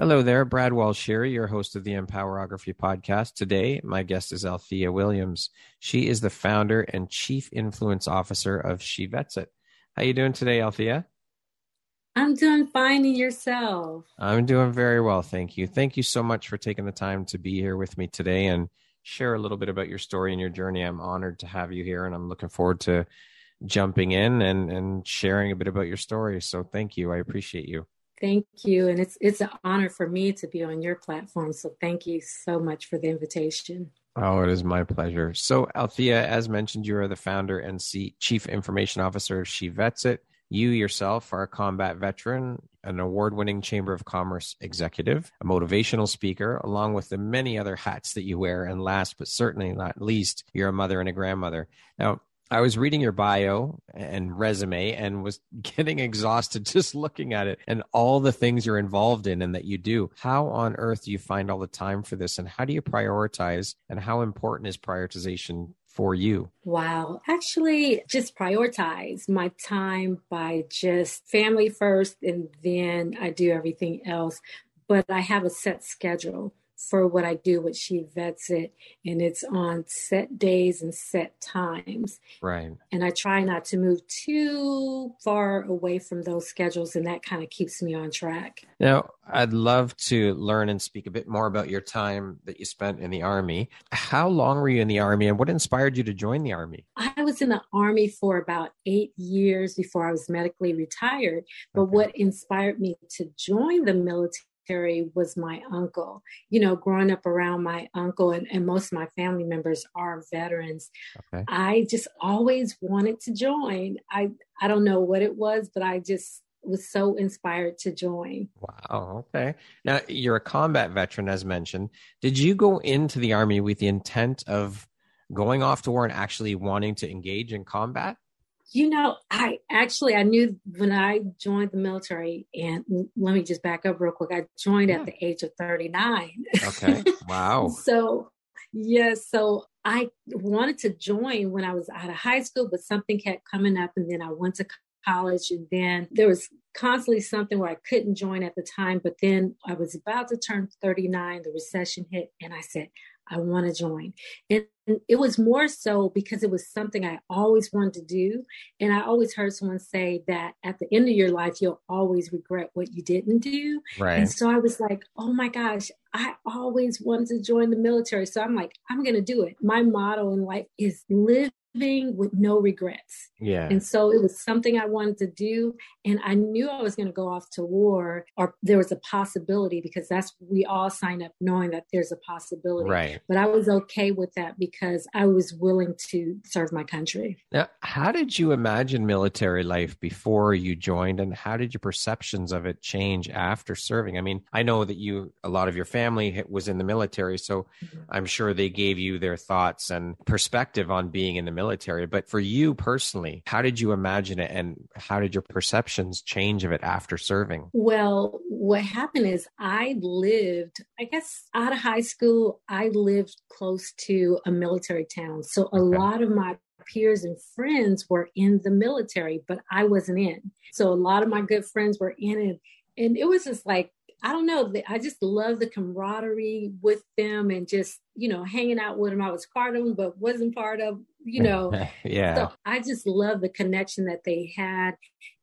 Hello there, Brad Walsh here, your host of the Empowerography podcast. Today, my guest is Althea Williams. She is the founder and chief influence officer of She Vets It. How you doing today, Althea? I'm doing fine and yourself. I'm doing very well, thank you. Thank you so much for taking the time to be here with me today and share a little bit about your story and your journey. I'm honored to have you here and I'm looking forward to jumping in and, and sharing a bit about your story. So thank you. I appreciate you. Thank you. And it's it's an honor for me to be on your platform. So thank you so much for the invitation. Oh, it is my pleasure. So, Althea, as mentioned, you are the founder and chief information officer of She Vets It. You yourself are a combat veteran, an award winning Chamber of Commerce executive, a motivational speaker, along with the many other hats that you wear. And last but certainly not least, you're a mother and a grandmother. Now, I was reading your bio and resume and was getting exhausted just looking at it and all the things you're involved in and that you do. How on earth do you find all the time for this? And how do you prioritize? And how important is prioritization for you? Wow. Actually, just prioritize my time by just family first, and then I do everything else. But I have a set schedule for what I do with She Vets It, and it's on set days and set times. Right. And I try not to move too far away from those schedules, and that kind of keeps me on track. Now, I'd love to learn and speak a bit more about your time that you spent in the Army. How long were you in the Army, and what inspired you to join the Army? I was in the Army for about eight years before I was medically retired. But okay. what inspired me to join the military was my uncle. You know, growing up around my uncle and, and most of my family members are veterans. Okay. I just always wanted to join. I I don't know what it was, but I just was so inspired to join. Wow. Okay. Now you're a combat veteran, as mentioned. Did you go into the army with the intent of going off to war and actually wanting to engage in combat? You know, I actually I knew when I joined the military, and let me just back up real quick. I joined yeah. at the age of 39. Okay. Wow. so yes, so I wanted to join when I was out of high school, but something kept coming up, and then I went to college, and then there was constantly something where I couldn't join at the time. But then I was about to turn 39, the recession hit, and I said, I want to join. And it was more so because it was something I always wanted to do. And I always heard someone say that at the end of your life, you'll always regret what you didn't do. Right. And so I was like, oh my gosh, I always wanted to join the military. So I'm like, I'm going to do it. My motto in life is living with no regrets. Yeah. And so it was something I wanted to do. And I knew I was going to go off to war or there was a possibility because that's, we all sign up knowing that there's a possibility. Right. But I was okay with that because I was willing to serve my country. Now, how did you imagine military life before you joined and how did your perceptions of it change after serving? I mean, I know that you, a lot of your family was in the military. So mm-hmm. I'm sure they gave you their thoughts and perspective on being in the military. But for you personally, how did you imagine it and how did your perceptions change of it after serving? Well, what happened is I lived, I guess, out of high school, I lived close to a military town. So a okay. lot of my peers and friends were in the military, but I wasn't in. So a lot of my good friends were in it. And it was just like I don't know. I just love the camaraderie with them and just, you know, hanging out with them. I was part of them, but wasn't part of, you know. yeah. So I just love the connection that they had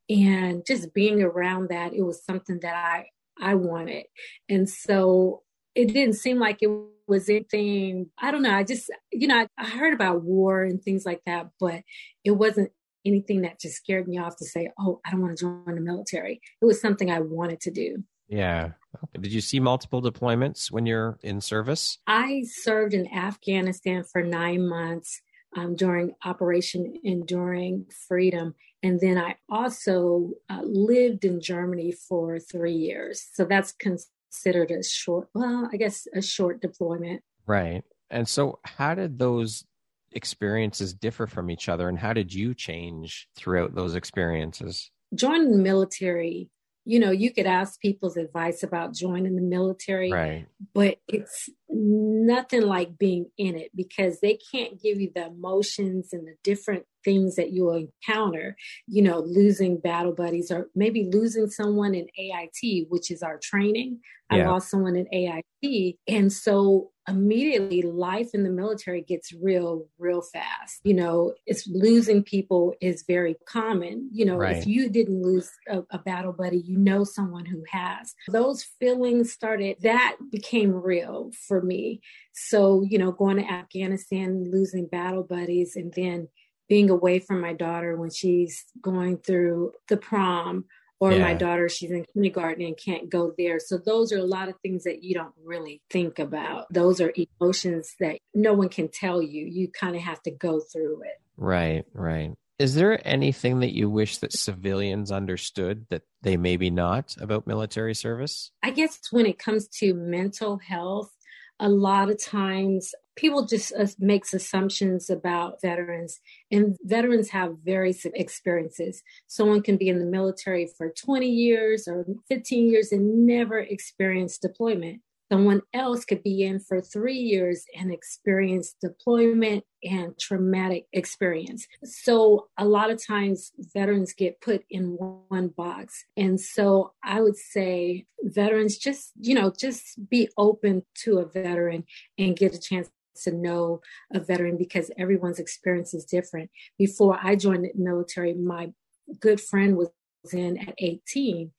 and just being around that. It was something that I, I wanted. And so it didn't seem like it was anything, I don't know. I just, you know, I, I heard about war and things like that, but it wasn't anything that just scared me off to say, oh, I don't want to join the military. It was something I wanted to do. Yeah. Did you see multiple deployments when you're in service? I served in Afghanistan for nine months um, during Operation Enduring Freedom. And then I also uh, lived in Germany for three years. So that's considered a short, well, I guess a short deployment. Right. And so, how did those experiences differ from each other, and how did you change throughout those experiences? Joining the military you know, you could ask people's advice about joining the military, right. but it's nothing like being in it because they can't give you the emotions and the different things that you'll encounter, you know, losing battle buddies or maybe losing someone in AIT, which is our training. Yeah. I lost someone in AIT. And so immediately life in the military gets real real fast. You know it's losing people is very common. You know right. if you didn't lose a, a, battle buddy you know someone who has. Those feelings started that became real for me. So you know going to afghanistan losing battle buddies and then being away from my daughter when she's going through the prom or yeah. my daughter she's in kindergarten and can't go there. So those are a lot of things that you don't really think about. Those are emotions that no one can tell you. You kind of have to go through it. Right right. Is there anything that you wish that civilians understood that they maybe not about military service? I guess when it comes to mental health a lot of times people just uh, makes assumptions about veterans and veterans have various experiences. Someone can be in the military for 20 years or 15 years and never experience deployment Someone else could be in for three years and experience deployment and traumatic experience. So, a lot of times veterans get put in one box. And so, I would say veterans just, you know, just be open to a veteran and get a chance to know a veteran because everyone's experience is different. Before I joined the military, my good friend was in at 18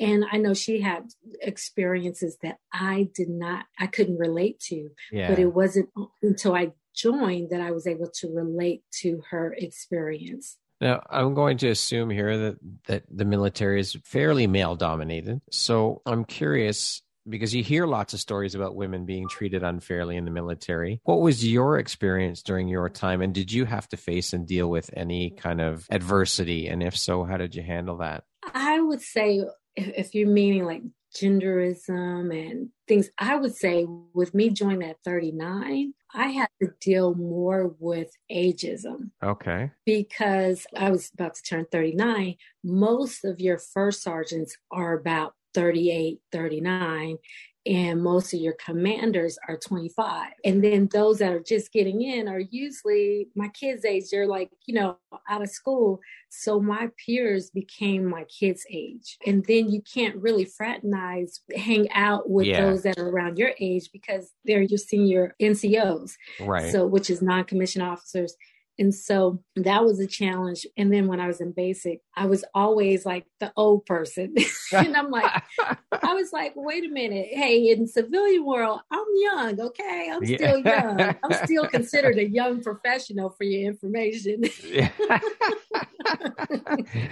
and i know she had experiences that i did not i couldn't relate to yeah. but it wasn't until i joined that i was able to relate to her experience now i'm going to assume here that that the military is fairly male dominated so i'm curious because you hear lots of stories about women being treated unfairly in the military. What was your experience during your time? And did you have to face and deal with any kind of adversity? And if so, how did you handle that? I would say if, if you're meaning like genderism and things, I would say with me joining at 39, I had to deal more with ageism. Okay. Because I was about to turn 39. Most of your first sergeants are about 38, 39 and most of your commanders are 25. And then those that are just getting in are usually my kids' age. They're like, you know, out of school. So my peers became my kids' age. And then you can't really fraternize, hang out with yeah. those that are around your age because they're your senior NCOs. Right. So, which is non commissioned officers. And so that was a challenge. And then when I was in basic, I was always like the old person. and I'm like, I was like, wait a minute. Hey, in civilian world, I'm young. Okay. I'm still young. I'm still considered a young professional for your information.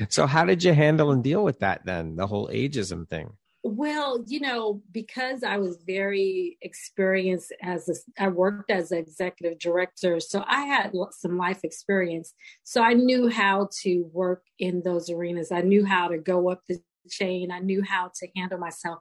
so how did you handle and deal with that then? The whole ageism thing? Well, you know, because I was very experienced as a, I worked as an executive director, so I had some life experience. So I knew how to work in those arenas. I knew how to go up the chain. I knew how to handle myself.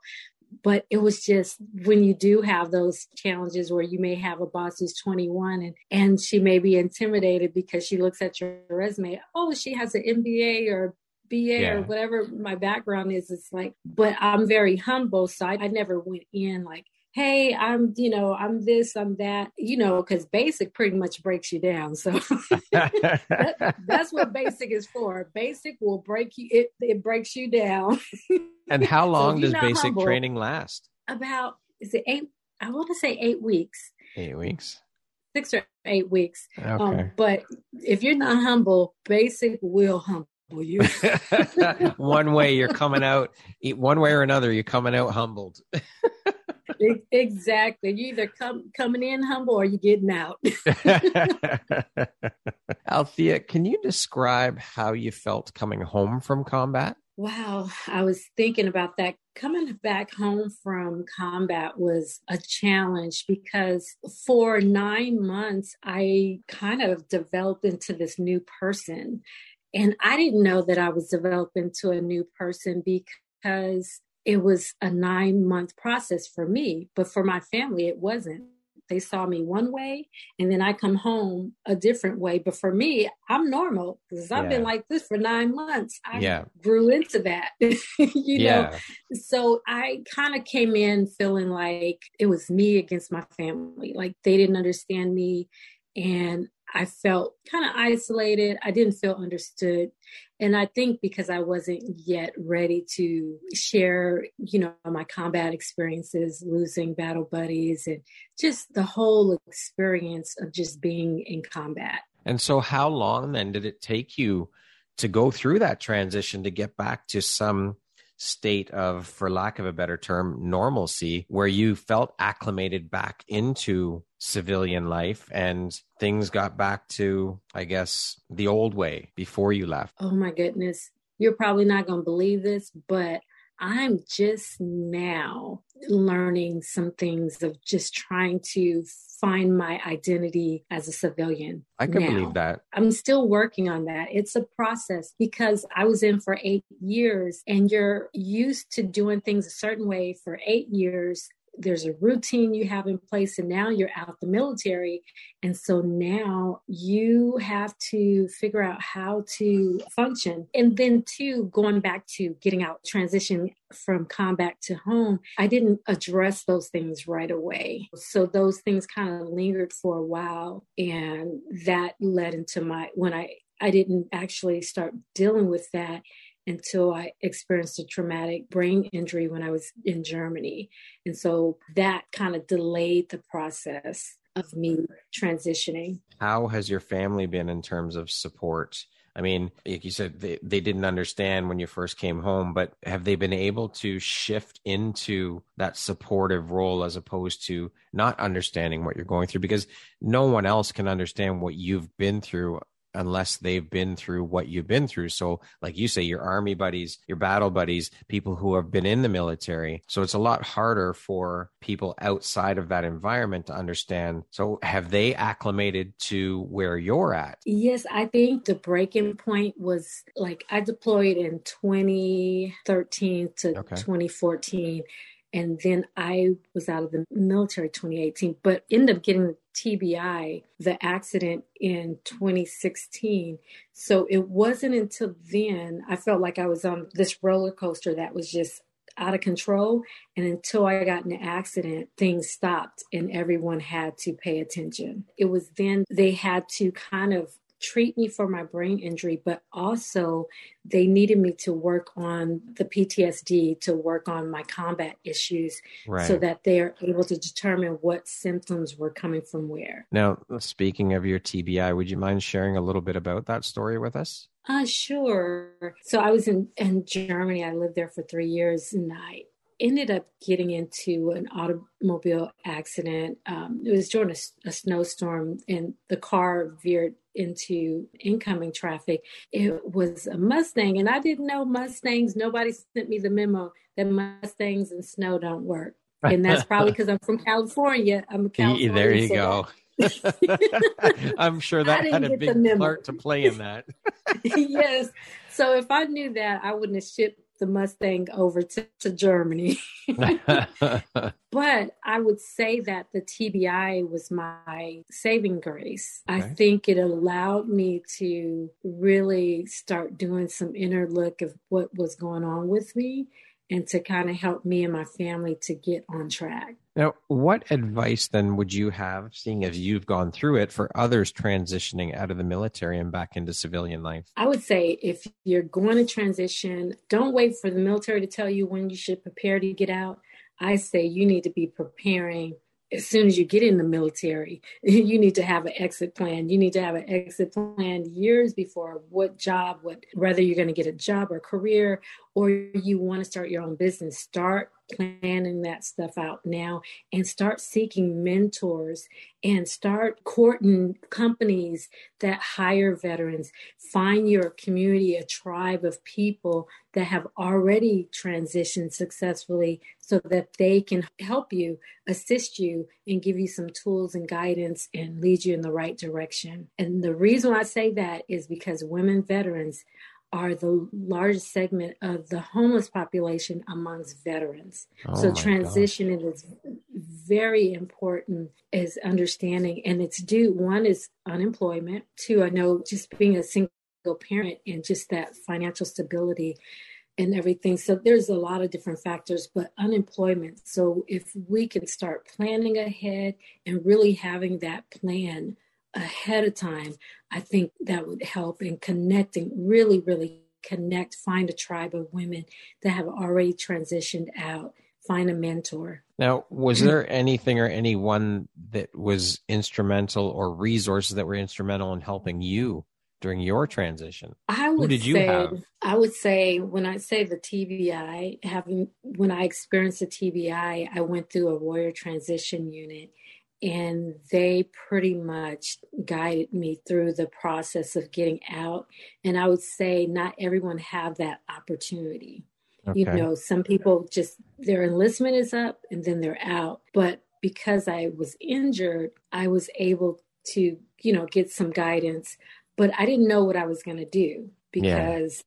But it was just when you do have those challenges where you may have a boss who's 21 and, and she may be intimidated because she looks at your resume. Oh, she has an MBA or BA yeah. or whatever my background is. It's like, but I'm very humble. So I, I never went in like, hey, I'm, you know, I'm this, I'm that, you know, because basic pretty much breaks you down. So that, that's what basic is for. Basic will break you, it, it breaks you down. and how long so does basic humble, training last? About, is it eight? I want to say eight weeks. Eight weeks. Six or eight weeks. Okay. Um, but if you're not humble, basic will humble you. one way you're coming out, one way or another, you're coming out humbled. exactly. You either come coming in humble or you're getting out. Althea, can you describe how you felt coming home from combat? Wow, I was thinking about that. Coming back home from combat was a challenge because for nine months, I kind of developed into this new person. And I didn't know that I was developing to a new person because it was a nine month process for me, but for my family, it wasn't. They saw me one way and then I come home a different way. But for me, I'm normal because I've yeah. been like this for nine months. I yeah. grew into that, you yeah. know? So I kind of came in feeling like it was me against my family. Like they didn't understand me. And I felt kind of isolated. I didn't feel understood. And I think because I wasn't yet ready to share, you know, my combat experiences, losing battle buddies, and just the whole experience of just being in combat. And so, how long then did it take you to go through that transition to get back to some state of, for lack of a better term, normalcy, where you felt acclimated back into civilian life and things got back to, I guess, the old way before you left? Oh my goodness. You're probably not going to believe this, but I'm just now learning some things of just trying to find my identity as a civilian. I can now. believe that. I'm still working on that. It's a process because I was in for eight years and you're used to doing things a certain way for eight years there's a routine you have in place and now you're out the military. And so now you have to figure out how to function. And then too going back to getting out transition from combat to home i didn't address those things right away. So those things kind of lingered for a while and that led into my when i I didn't actually start dealing with that until I experienced a traumatic brain injury when I was in Germany. And so that kind of delayed the process of me transitioning. How has your family been in terms of support? I mean, like you said, they, they didn't understand when you first came home, but have they been able to shift into that supportive role as opposed to not understanding what you're going through? Because no one else can understand what you've been through unless they've been through what you've been through. So, like you say, your army buddies, your battle buddies, people who have been in the military. So, it's a lot harder for people outside of that environment to understand. So, have they acclimated to where you're at? Yes, I think the breaking point was like I deployed in 2013 to okay. 2014 and then I was out of the military 2018, but ended up getting TBI, the accident in 2016. So it wasn't until then I felt like I was on this roller coaster that was just out of control. And until I got in the accident, things stopped and everyone had to pay attention. It was then they had to kind of treat me for my brain injury, but also they needed me to work on the PTSD, to work on my combat issues, right. so that they're able to determine what symptoms were coming from where. Now, speaking of your TBI, would you mind sharing a little bit about that story with us? Uh, sure. So I was in, in Germany. I lived there for three years and I ended up getting into an automobile accident. Um, it was during a, a, snowstorm, and the car veered into incoming traffic. It was a Mustang, and I didn't know Mustangs. Nobody sent me the memo that Mustangs and snow don't work. And that's probably because I'm from California. I'm a California. There you go. I'm sure that had a big part to play in that. yes. So if I knew that, I wouldn't have shipped the Mustang over to, to Germany. but I would say that the TBI was my saving grace. Okay. I think it allowed me to really start doing some inner look of what was going on with me and to kind of help me and my family to get on track. Now, what advice then would you have, seeing as you've gone through it, for others transitioning out of the military and back into civilian life? I would say if you're going to transition, don't wait for the military to tell you when you should prepare to get out. I say you need to be preparing as soon as you get in the military, you need to have an exit plan. You need to have an exit plan years before what job, what whether you're going to get a job or career or you want to start your own business, start planning that stuff out now and start seeking mentors and start courting companies that hire veterans. Find your community, a tribe of people that have already transitioned successfully so that they can help you, assist you, and give you some tools and guidance and lead you in the right direction. And the reason I say that is because women veterans are the largest segment of the homeless population amongst veterans. Oh so transition is very important is understanding and it's due one is unemployment two i know just being a single parent and just that financial stability and everything. So there's a lot of different factors but unemployment. So if we can start planning ahead and really having that plan ahead of time, I think that would help in connecting, really, really connect, find a tribe of women that have already transitioned out, find a mentor. Now, was there anything or anyone that was instrumental or resources that were instrumental in helping you during your transition? I would Who did you say, have? I would say when I say the TBI, having when I experienced the TBI, I went through a warrior transition unit and they pretty much guided me through the process of getting out and i would say not everyone have that opportunity okay. you know some people just their enlistment is up and then they're out but because i was injured i was able to you know get some guidance but i didn't know what i was going to do because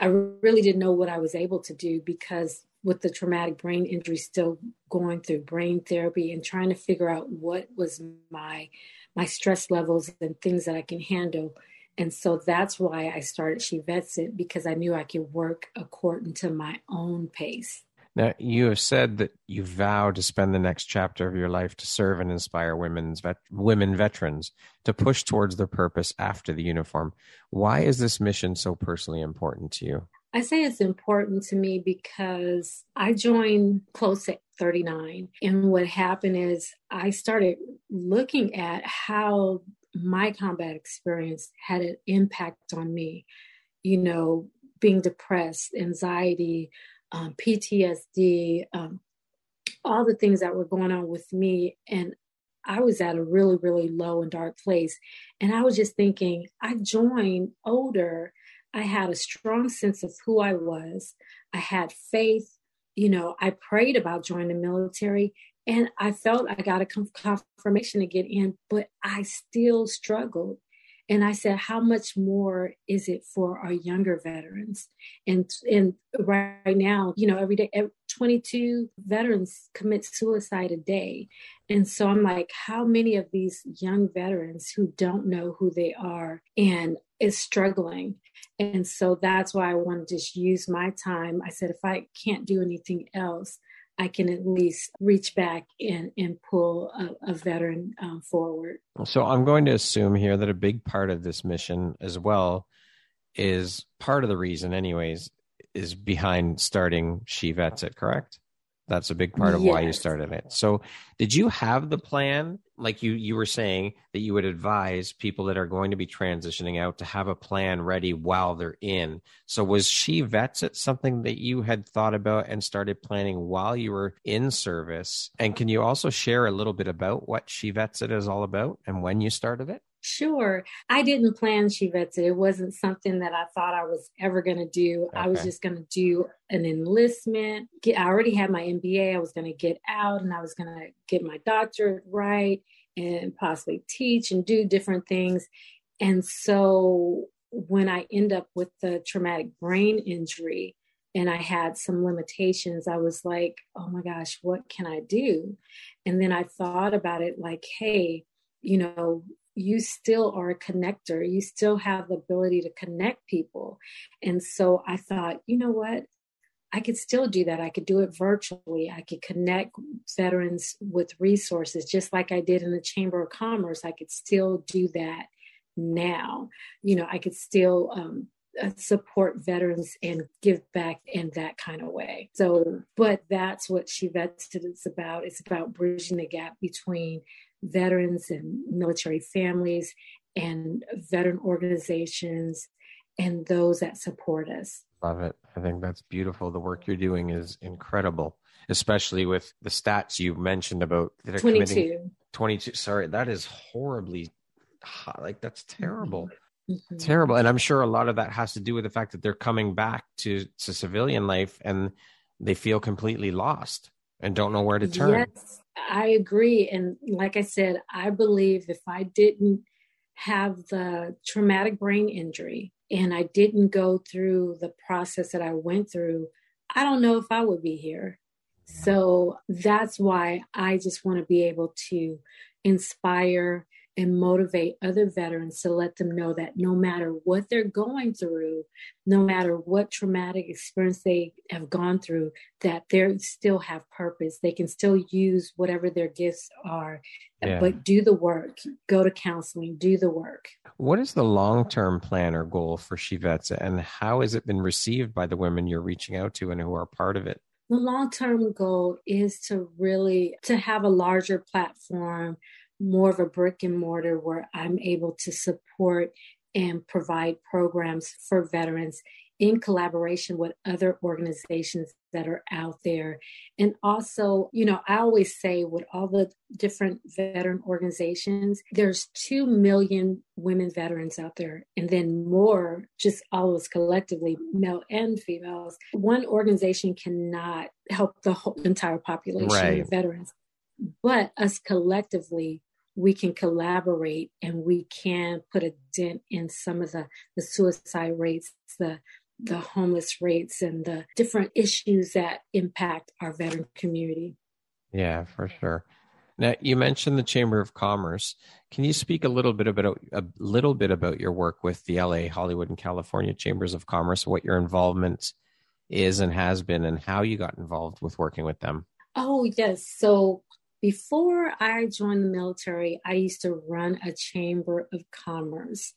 yeah. i really didn't know what i was able to do because with the traumatic brain injury still going through brain therapy and trying to figure out what was my my stress levels and things that I can handle. And so that's why I started She Vets It because I knew I could work according to my own pace. Now, you have said that you vow to spend the next chapter of your life to serve and inspire women's vet- women veterans to push towards their purpose after the uniform. Why is this mission so personally important to you? I say it's important to me because I joined close at 39. And what happened is I started looking at how my combat experience had an impact on me. You know, being depressed, anxiety, um, PTSD, um, all the things that were going on with me. And I was at a really, really low and dark place. And I was just thinking, I joined older I had a strong sense of who I was. I had faith. You know, I prayed about joining the military and I felt I got a confirmation to get in, but I still struggled. And I said, how much more is it for our younger veterans? And and right now, you know, every day, 22 veterans commit suicide a day. And so I'm like, how many of these young veterans who don't know who they are and is struggling and so that's why I want to just use my time. I said, if I can't do anything else, I can at least reach back and, and pull a, a veteran um, forward. So I'm going to assume here that a big part of this mission as well is part of the reason, anyways, is behind starting She Vets It, correct? That's a big part of yes. why you started it. So, did you have the plan, like you you were saying, that you would advise people that are going to be transitioning out to have a plan ready while they're in? So, was She Vets It something that you had thought about and started planning while you were in service? And can you also share a little bit about what She Vets It is all about and when you started it? Sure. I didn't plan It. It wasn't something that I thought I was ever going to do. Okay. I was just going to do an enlistment. Get, I already had my MBA. I was going to get out and I was going to get my doctorate right and possibly teach and do different things. And so when I end up with the traumatic brain injury and I had some limitations, I was like, oh my gosh, what can I do? And then I thought about it like, hey, you know, you still are a connector. You still have the ability to connect people. And so I thought, you know what? I could still do that. I could do it virtually. I could connect veterans with resources just like I did in the Chamber of Commerce. I could still do that now. You know, I could still um, uh, support veterans and give back in that kind of way. So, but that's what She Vets is about. It's about bridging the gap between veterans and military families and veteran organizations and those that support us. Love it. I think that's beautiful. The work you're doing is incredible, especially with the stats you mentioned about that are 22. 22. Sorry, that is horribly hot. Like, that's terrible. Mm-hmm. Terrible. And I'm sure a lot of that has to do with the fact that they're coming back to, to civilian life and they feel completely lost and don't know where to turn. Yes, I agree. And like I said, I believe if I didn't have the traumatic brain injury and I didn't go through the process that I went through, I don't know if I would be here. So that's why I just want to be able to inspire and motivate other veterans to let them know that no matter what they're going through, no matter what traumatic experience they have gone through, that they still have purpose. They can still use whatever their gifts are, yeah. but do the work, go to counseling, do the work. What is the long term plan or goal for SheVets and how has it been received by the women you're reaching out to and who are part of it? The long term goal is to really to have a larger platform more of a brick and mortar where I'm able to support and provide programs for veterans in collaboration with other organizations that are out there. And also, you know, I always say with all the different veteran organizations, there's 2 million women veterans out there, and then more, just all of us collectively, male and females. One organization cannot help the whole entire population right. of veterans. But us collectively, we can collaborate and we can put a dent in some of the, the suicide rates, the the homeless rates and the different issues that impact our veteran community. Yeah, for sure. Now you mentioned the Chamber of Commerce. Can you speak a little bit about a little bit about your work with the LA, Hollywood, and California Chambers of Commerce, what your involvement is and has been, and how you got involved with working with them? Oh yes. So before I joined the military, I used to run a chamber of commerce.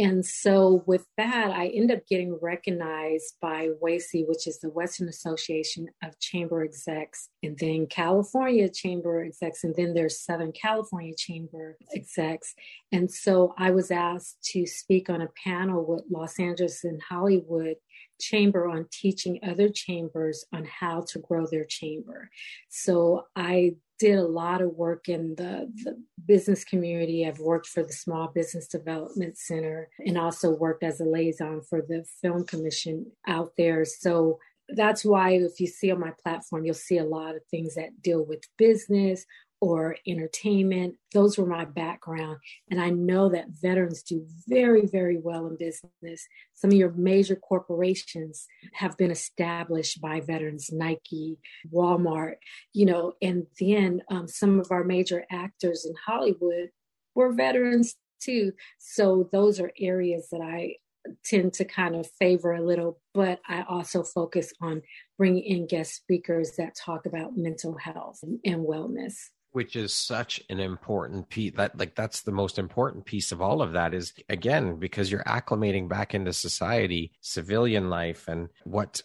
And so with that, I ended up getting recognized by WACI, which is the Western Association of Chamber Execs, and then California Chamber Execs, and then there's Southern California Chamber Execs. And so I was asked to speak on a panel with Los Angeles and Hollywood chamber on teaching other chambers on how to grow their chamber. So I did a lot of work in the, the, business community. I've worked for the Small Business Development Center and also worked as a liaison for the Film Commission out there. So that's why if you see on my platform, you'll see a lot of things that deal with business or entertainment. Those were my background. And I know that veterans do very, very well in business. Some of your major corporations have been established by veterans, Nike, Walmart, you know, and then um, some of our major actors in Hollywood were veterans too. So those are areas that I tend to kind of favor a little, but I also focus on bringing in guest speakers that talk about mental health and wellness which is such an important piece that like that's the most important piece of all of that is again because you're acclimating back into society civilian life and what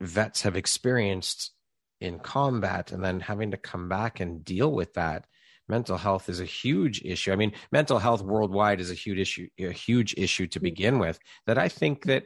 vets have experienced in combat and then having to come back and deal with that. Mental health is a huge issue. I mean mental health worldwide is a huge issue a huge issue to mm. begin with that i think that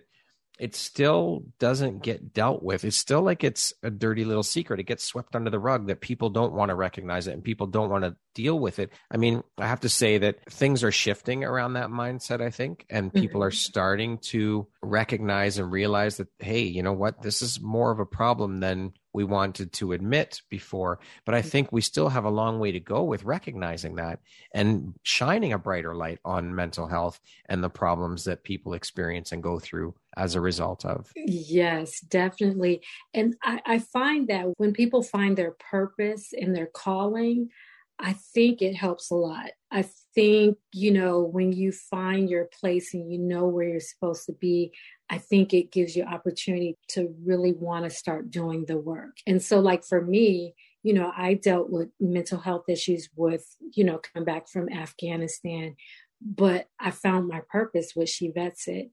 it still doesn't get dealt with. It's still like it's a dirty little secret. It gets swept under the rug that people don't want to recognize it and people don't want to deal with it. I mean, I have to say that things are shifting around that mindset, I think, and people mm-hmm. are starting to recognize and realize that, hey, you know what? This is more of a problem than we wanted to admit before. But I mm. think we still have a long way to go with recognizing that and shining a brighter light on mental health and the problems that people experience and go through as a result of. Yes, definitely. And I, I find that when people find their purpose and their calling, I think it helps a lot. I think, you know, when you find your place and you know where you're supposed to be, I think it gives you opportunity to really want to start doing the work. And so, like for me, you know, I dealt with mental health issues with, you know, coming back from Afghanistan, but I found my purpose with She Vets It.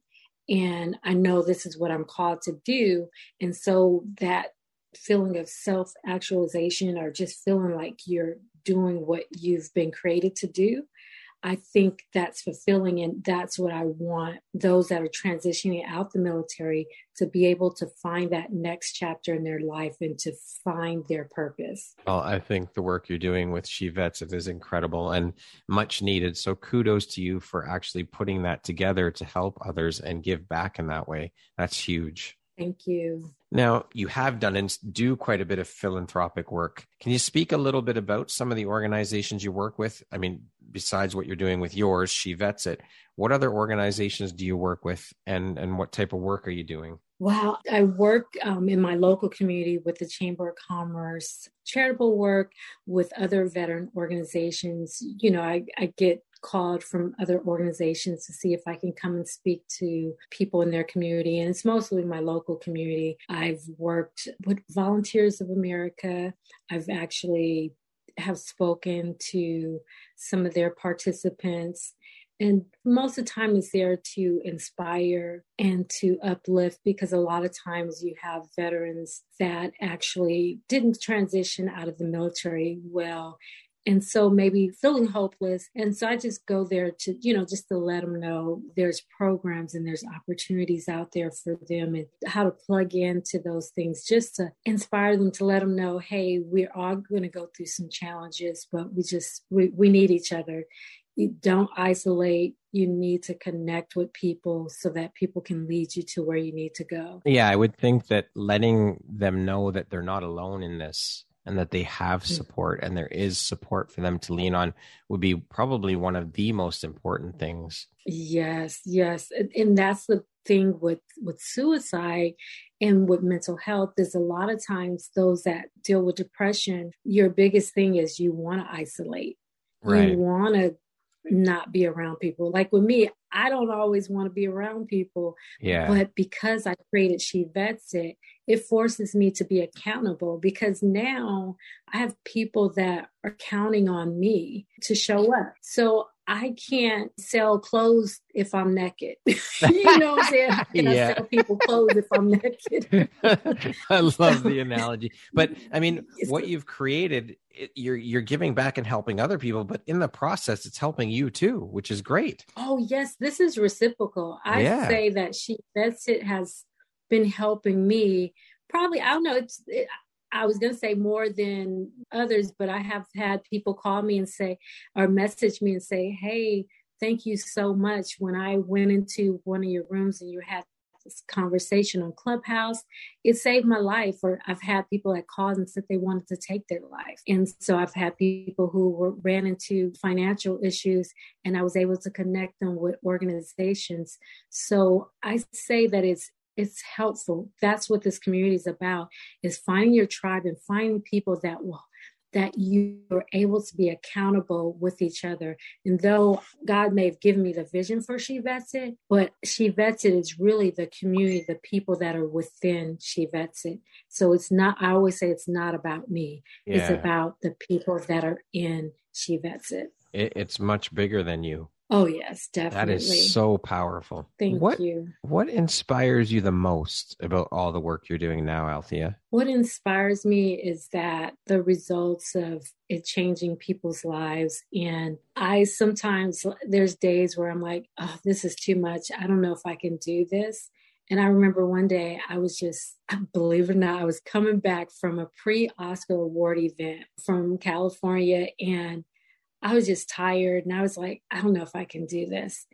And I know this is what I'm called to do. And so that feeling of self actualization or just feeling like you're doing what you've been created to do, I think that's fulfilling and that's what I want those that are transitioning out the military to be able to find that next chapter in their life and to find their purpose. Well, I think the work you're doing with She Vets is incredible and much needed. So kudos to you for actually putting that together to help others and give back in that way. That's huge. Thank you. Now, you have done and do quite a bit of philanthropic work. Can you speak a little bit about some of the organizations you work with? I mean, besides what you're doing with yours, She Vets It, what other organizations do you work with and, and what type of work are you doing? Wow. I work um, in my local community with the Chamber of Commerce, charitable work with other veteran organizations. You know, I, I get called from other organizations to see if I can come and speak to people in their community. And it's mostly my local community. I've worked with Volunteers of America. I've actually have spoken to some of their participants and most of the time is there to inspire and to uplift because a lot of times you have veterans that actually didn't transition out of the military well and so maybe feeling hopeless. And so i just go there to you know just to let them know there's programs and there's opportunities out there for them and how to plug into those things just to inspire them to let them know hey we're all going to go through some challenges but we just we, we need each other. You don't isolate. You need to connect with people so that people can lead you to where you need to go. Yeah i would think that letting them know that they're not alone in this and that they have mm. support and there is support for them to lean on would be probably one of the most important things. Yes, yes. And that's the thing with with suicide and with mental health is a lot of times those that deal with depression your biggest thing is you want to isolate right. you want to not be around people. Like with me, I don't always want to be around people. Yeah. But because I created She Vets It, it forces me to be accountable because now I have people that are counting on me to show up. So I can't sell clothes if I'm naked. you know what I'm saying? Can yeah. I sell people clothes if I'm naked? I love the analogy. But I mean, what you've created, you're you're giving back and helping other people, but in the process, it's helping you too, which is great. Oh yes, this is reciprocal. I yeah. say that She Vets It has been helping me. Probably I don't know. It's it, I was going to say more than others, but I have had people call me and say, or message me and say, Hey, thank you so much. When I went into one of your rooms and you had this conversation on Clubhouse, it saved my life. Or I've had people that called and said they wanted to take their life. And so I've had people who were, ran into financial issues and I was able to connect them with organizations. So I say that it's it's helpful. That's what this community is about is finding your tribe and finding people that will that you are able to be accountable with each other. And though God may have given me the vision for She Vets It, but She Vets It is really the community, the people that are within She Vets It. So it's not, I always say it's not about me. Yeah. It's about the people that are in She Vets It. it. It's much bigger than you. Oh yes, definitely. That is so powerful. Thank what, you. What inspires you the most about all the work you're doing now, Althea? What inspires me is that the results of it changing people's lives. And I sometimes there's days where I'm like, oh, this is too much. I don't know if I can do this. And I remember one day I was just, believe it or not, I was coming back from a pre Oscar award event from California and I was just tired and I was like, I don't know if I can do this.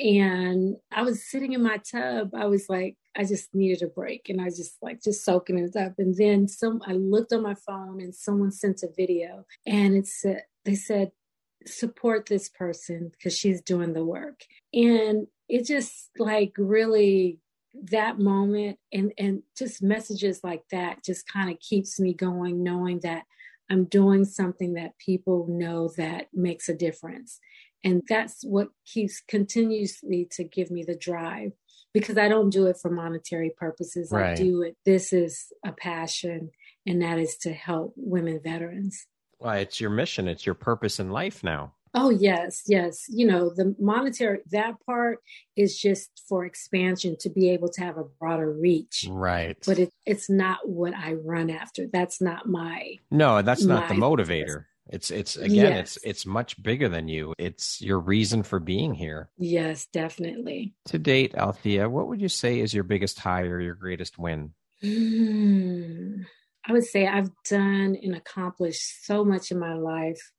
And I was sitting in my tub. I was like, I just needed a break and I was just like just soaking it up. And then some I looked on my phone and someone sent a video and it said they said, support this person because she's doing the work. And it just like really that moment and and just messages like that just kind of keeps me going knowing that I'm doing something that people know that makes a difference. And that's what keeps continuously to give me the drive because I don't do it for monetary purposes. Right. I do it. This is a passion, and that is to help women veterans. Well, it's your mission, it's your purpose in life now. Oh, yes, yes. You know, the monetary, that part is just for expansion to be able to have a broader reach. Right. But it, it's not what I run after. That's not my. No, that's not the motivator. It's it's again, yes. it's it's much bigger than you. It's your reason for being here. Yes, definitely. To date, Althea, what would you say is your biggest high or your greatest win? Hmm. I would say I've done and accomplished so much in my life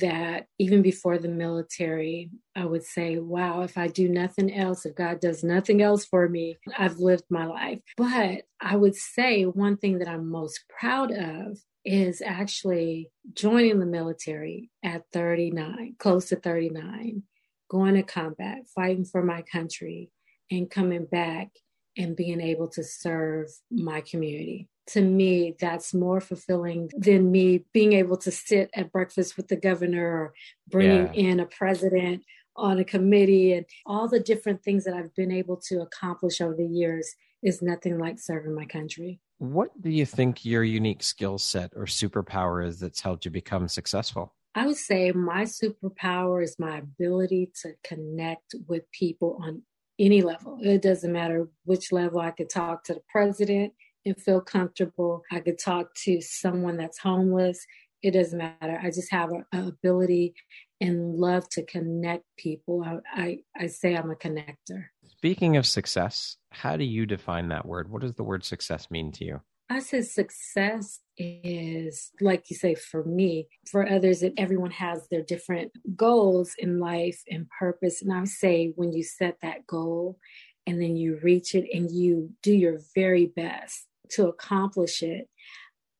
that even before the military, I would say, wow, if I do nothing else, if God does nothing else for me, I've lived my life. But I would say one thing that I'm most proud of is actually joining the military at 39, close to 39, going to combat, fighting for my country, and coming back and being able to serve my community to me, that's more fulfilling than me being able to sit at breakfast with the governor or bringing yeah. in a president on a committee and all the different things that I've been able to accomplish over the years is nothing like serving my country. What do you think your unique skill set or superpower is that's helped you become successful? I would say my superpower is my ability to connect with people on any level. It doesn't matter which level I could talk to the president and feel comfortable. I could talk to someone that's homeless. It doesn't matter. I just have an ability and love to connect people. I, I, I say I'm a connector. Speaking of success, how do you define that word? What does the word success mean to you? I said success is like you say for me, for others, that everyone has their different goals in life and purpose. And I say when you set that goal and then you reach it and you do your very best to accomplish it,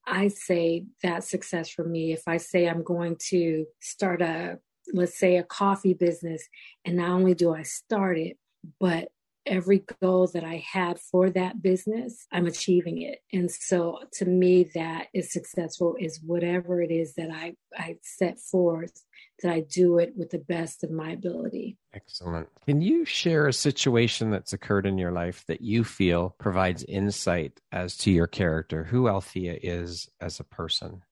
I say that success for me. If I say I'm going to start a, let's say, a coffee business, and not only do I start it, but every goal that I had for that business, I'm achieving it. And so to me, that is successful is whatever it is that I, I set forth, that I do it with the best of my ability. Excellent. Can you share a situation that's occurred in your life that you feel provides insight as to your character, who Althea is as a person?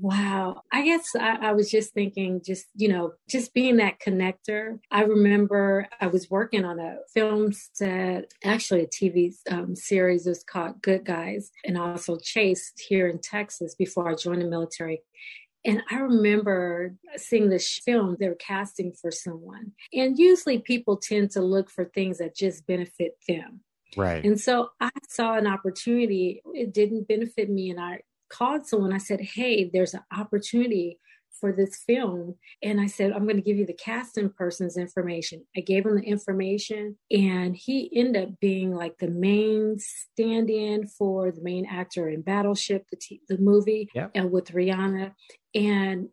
Wow. I guess I, I, was just thinking, just, you know, just being that connector. I remember I was working on a film set, actually a TV um, series was called Good Guys, and also Chase here in Texas before I joined the military. And I remember seeing this film, they were casting for someone. And usually people tend to look for things that just benefit them. Right. And so I saw an opportunity. It didn't benefit me, and I called someone. I said, Hey, there's an opportunity for this film. And I said, I'm going to give you the casting person's information. I gave him the information, and he ended up being like the main stand in for the main actor in Battleship, the, t- the movie, yep. and with Rihanna. And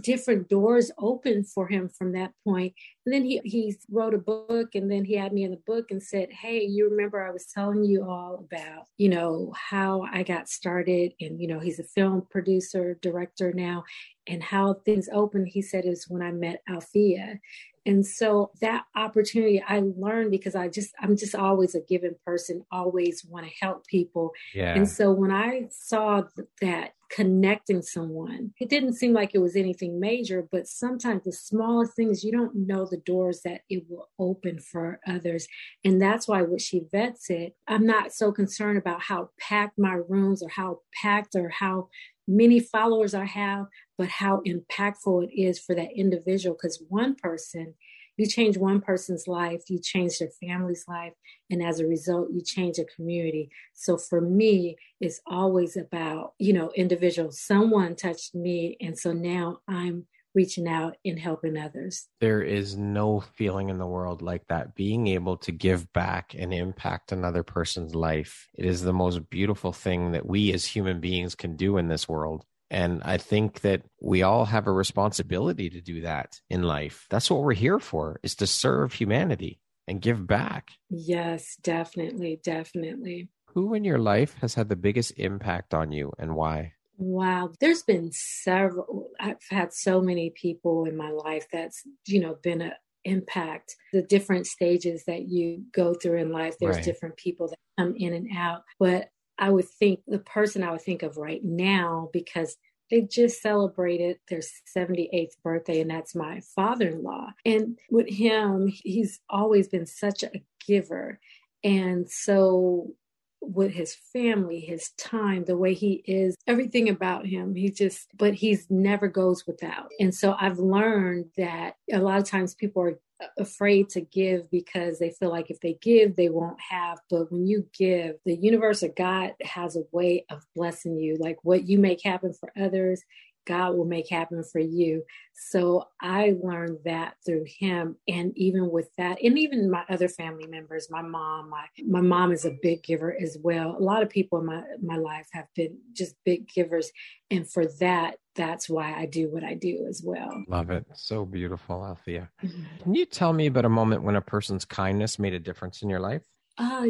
different doors opened for him from that point. And then he he wrote a book, and then he had me in the book and said, "Hey, you remember I was telling you all about you know how I got started, and you know he's a film producer director now, and how things opened." He said is when I met Althea, and so that opportunity I learned because I just, I'm just always a given person, always want to help people. Yeah. And so when I saw that connecting someone, it didn't seem like it was anything major, but sometimes the smallest things, you don't know the doors that it will open for others. And that's why what She Vets It, I'm not so concerned about how packed my rooms or how packed or how many followers I have, but how impactful it is for that individual. Because one person, you change one person's life, you change their family's life, and as a result, you change a community. So for me, it's always about, you know, individuals. Someone touched me, and so now I'm reaching out and helping others. There is no feeling in the world like that. Being able to give back and impact another person's life. It is the most beautiful thing that we as human beings can do in this world. And I think that we all have a responsibility to do that in life. That's what we're here for, is to serve humanity and give back. Yes, definitely, definitely. Who in your life has had the biggest impact on you and why? Wow, there's been several. I've had so many people in my life that's, you know, been a impact the different stages that you go through in life there's right. different people that come in and out but i would think the person i would think of right now because they just celebrated their 78th birthday and that's my father-in-law and with him he's always been such a giver and so with his family, his time, the way he is, everything about him. He just, but he's never goes without. And so I've learned that a lot of times people are afraid to give because they feel like if they give, they won't have. But when you give, the universe or God has a way of blessing you. Like what you make happen for others, God will make happen for you. So I learned that through him. And even with that, and even my other family members, my mom, my, my mom is a big giver as well. A lot of people in my, my life have been just big givers. And for that, that's why I do what I do as well. Love it. So beautiful, Althea. Mm-hmm. Can you tell me about a moment when a person's kindness made a difference in your life? Uh,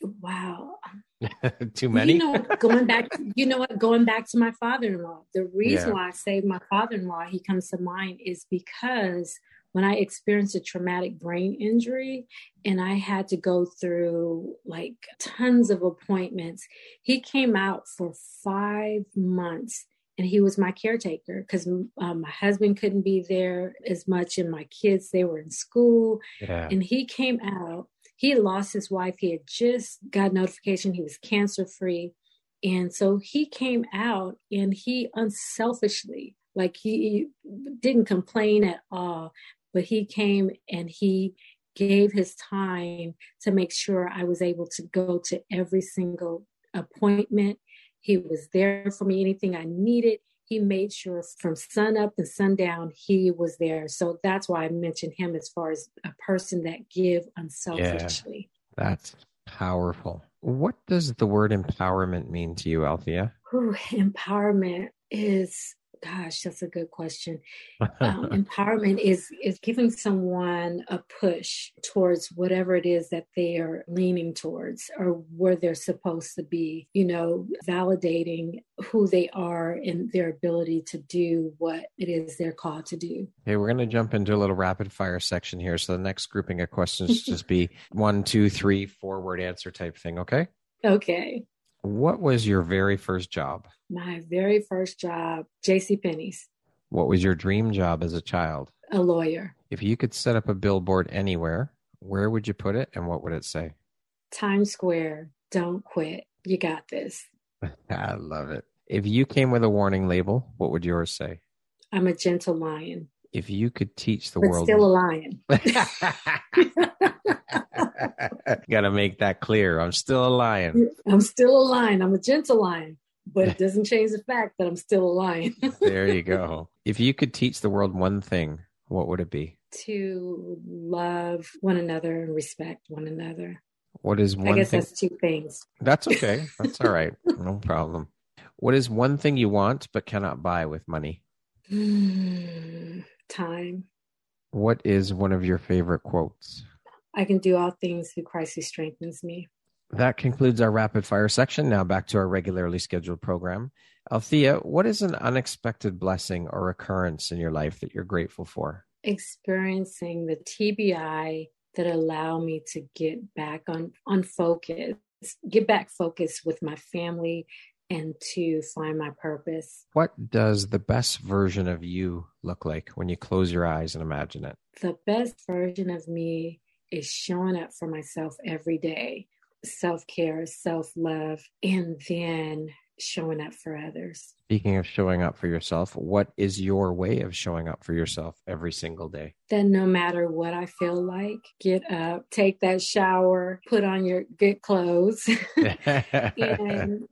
wow. Too many? You know, going back, you know what, going back to my father in law, the reason yeah. why I say my father in law, he comes to mind is because when I experienced a traumatic brain injury and I had to go through like tons of appointments, he came out for five months and he was my caretaker because um, my husband couldn't be there as much and my kids they were in school yeah. and he came out he lost his wife. He had just got notification he was cancer free. And so he came out and he unselfishly, like he didn't complain at all, but he came and he gave his time to make sure I was able to go to every single appointment. He was there for me, anything I needed he made sure from sun up to sundown he was there. So that's why i mentioned him as far as a person that give unselfishly. Yeah, that's powerful. What does the word empowerment mean to you althea? Ooh, empowerment is gosh that's a good question. Um, empowerment is is giving someone a push towards whatever it is that they are leaning towards or where they're supposed to be you know validating who they are and their ability to do what it is they're called to do. Okay we're going to jump into a little rapid fire section here. So the next grouping of questions just be one two three four word answer type thing okay? Okay what was your very first job? My very first job, J.C. Penney's. What was your dream job as a child? A lawyer. If you could set up a billboard anywhere, where would you put it and what would it say? Times Square, don't quit. You got this. I love it. If you came with a warning label, what would yours say? I'm a gentle lion. If you could teach the but world. Still a lion. Got to make that clear. I'm still a lion. I'm still a lion. I'm a gentle lion, but it doesn't change the fact that I'm still a lion. there you go. If you could teach the world one thing, what would it be? To love one another and respect one another. What is one I guess thing? that's two things. That's okay. That's all right. no problem. What is one thing you want but cannot buy with money? Time. What is one of your favorite quotes? I can do all things through Christ who strengthens me. That concludes our rapid fire section. Now back to our regularly scheduled program. Althea, what is an unexpected blessing or occurrence in your life that you're grateful for? Experiencing the TBI that allow me to get back on on focus, get back focused with my family and to find my purpose. What does the best version of you look like when you close your eyes and imagine it? The best version of me is showing up for myself every day self care, self love, and then showing up for others. Speaking of showing up for yourself, what is your way of showing up for yourself every single day? Then no matter what I feel like, get up, take that shower, put on your good clothes, and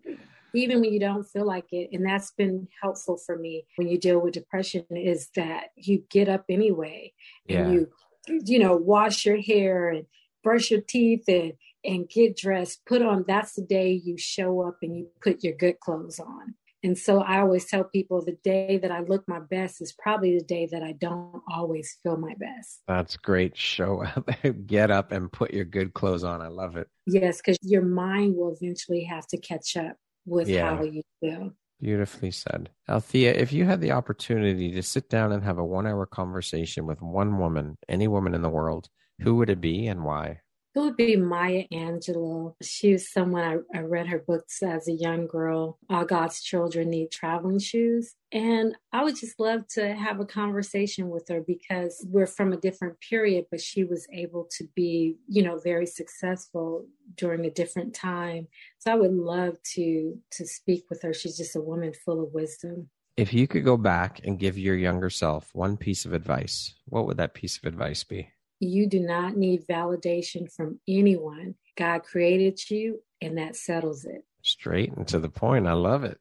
even when you don't feel like it and that's been helpful for me when you deal with depression is that you get up anyway and you you know, wash your hair and brush your teeth and and get dressed, put on that's the day you show up and you put your good clothes on. And so I always tell people the day that I look my best is probably the day that I don't always feel my best. That's great. Show up, get up, and put your good clothes on. I love it. Yes, because your mind will eventually have to catch up with yeah. how you feel. Beautifully said. Althea, if you had the opportunity to sit down and have a one hour conversation with one woman, any woman in the world, who would it be and why? It would be Maya Angelou. She was someone I, I read her books as a young girl. All God's Children Need Traveling Shoes. And I would just love to have a conversation with her because we're from a different period, but she was able to be, you know, very successful during a different time. So I would love to to speak with her. She's just a woman full of wisdom. If you could go back and give your younger self one piece of advice, what would that piece of advice be? You do not need validation from anyone. God created you, and that settles it. Straight and to the point. I love it.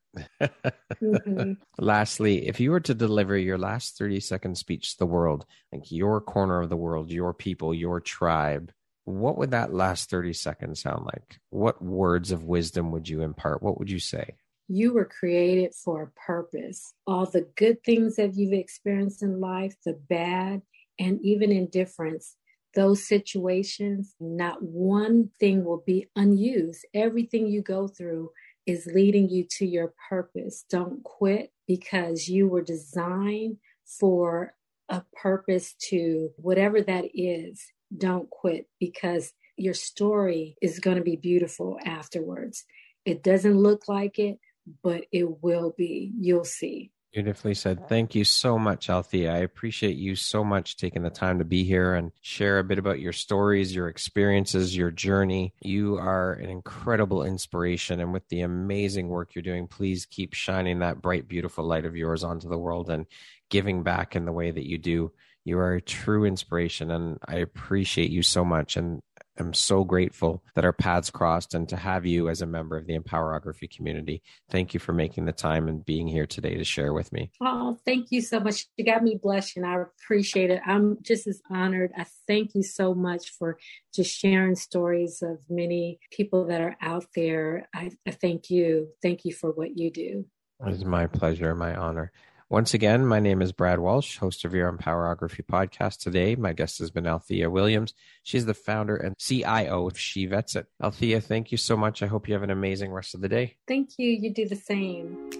mm-hmm. Lastly, if you were to deliver your last 30 second speech to the world, like your corner of the world, your people, your tribe, what would that last 30 seconds sound like? What words of wisdom would you impart? What would you say? You were created for a purpose. All the good things that you've experienced in life, the bad, and even indifference, those situations, not one thing will be unused. Everything you go through is leading you to your purpose. Don't quit because you were designed for a purpose to whatever that is. Don't quit because your story is going to be beautiful afterwards. It doesn't look like it, but it will be. You'll see. Beautifully said. Thank you so much, Althea. I appreciate you so much taking the time to be here and share a bit about your stories, your experiences, your journey. You are an incredible inspiration. And with the amazing work you're doing, please keep shining that bright, beautiful light of yours onto the world and giving back in the way that you do. You are a true inspiration, and I appreciate you so much. And am so grateful that our paths crossed and to have you as a member of the Empowerography community. Thank you for making the time and being here today to share with me. Oh, thank you so much. You got me blushing. I appreciate it. I'm just as honored. I thank you so much for just sharing stories of many people that are out there. I, I thank you. Thank you for what you do. It's my pleasure, my honor. Once again, my name is Brad Walsh, host of your Empowerography podcast. Today, my guest has been Althea Williams. She's the founder and CIO of She Vets It. Althea, thank you so much. I hope you have an amazing rest of the day. Thank you. You do the same.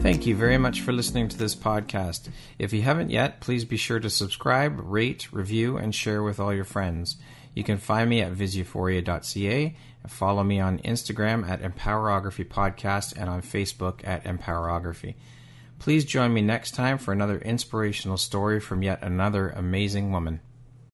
Thank you very much for listening to this podcast. If you haven't yet, please be sure to subscribe, rate, review, and share with all your friends. You can find me at visuphoria.ca and follow me on Instagram at Empowerography Podcast and on Facebook at Empowerography. Please join me next time for another inspirational story from yet another amazing woman.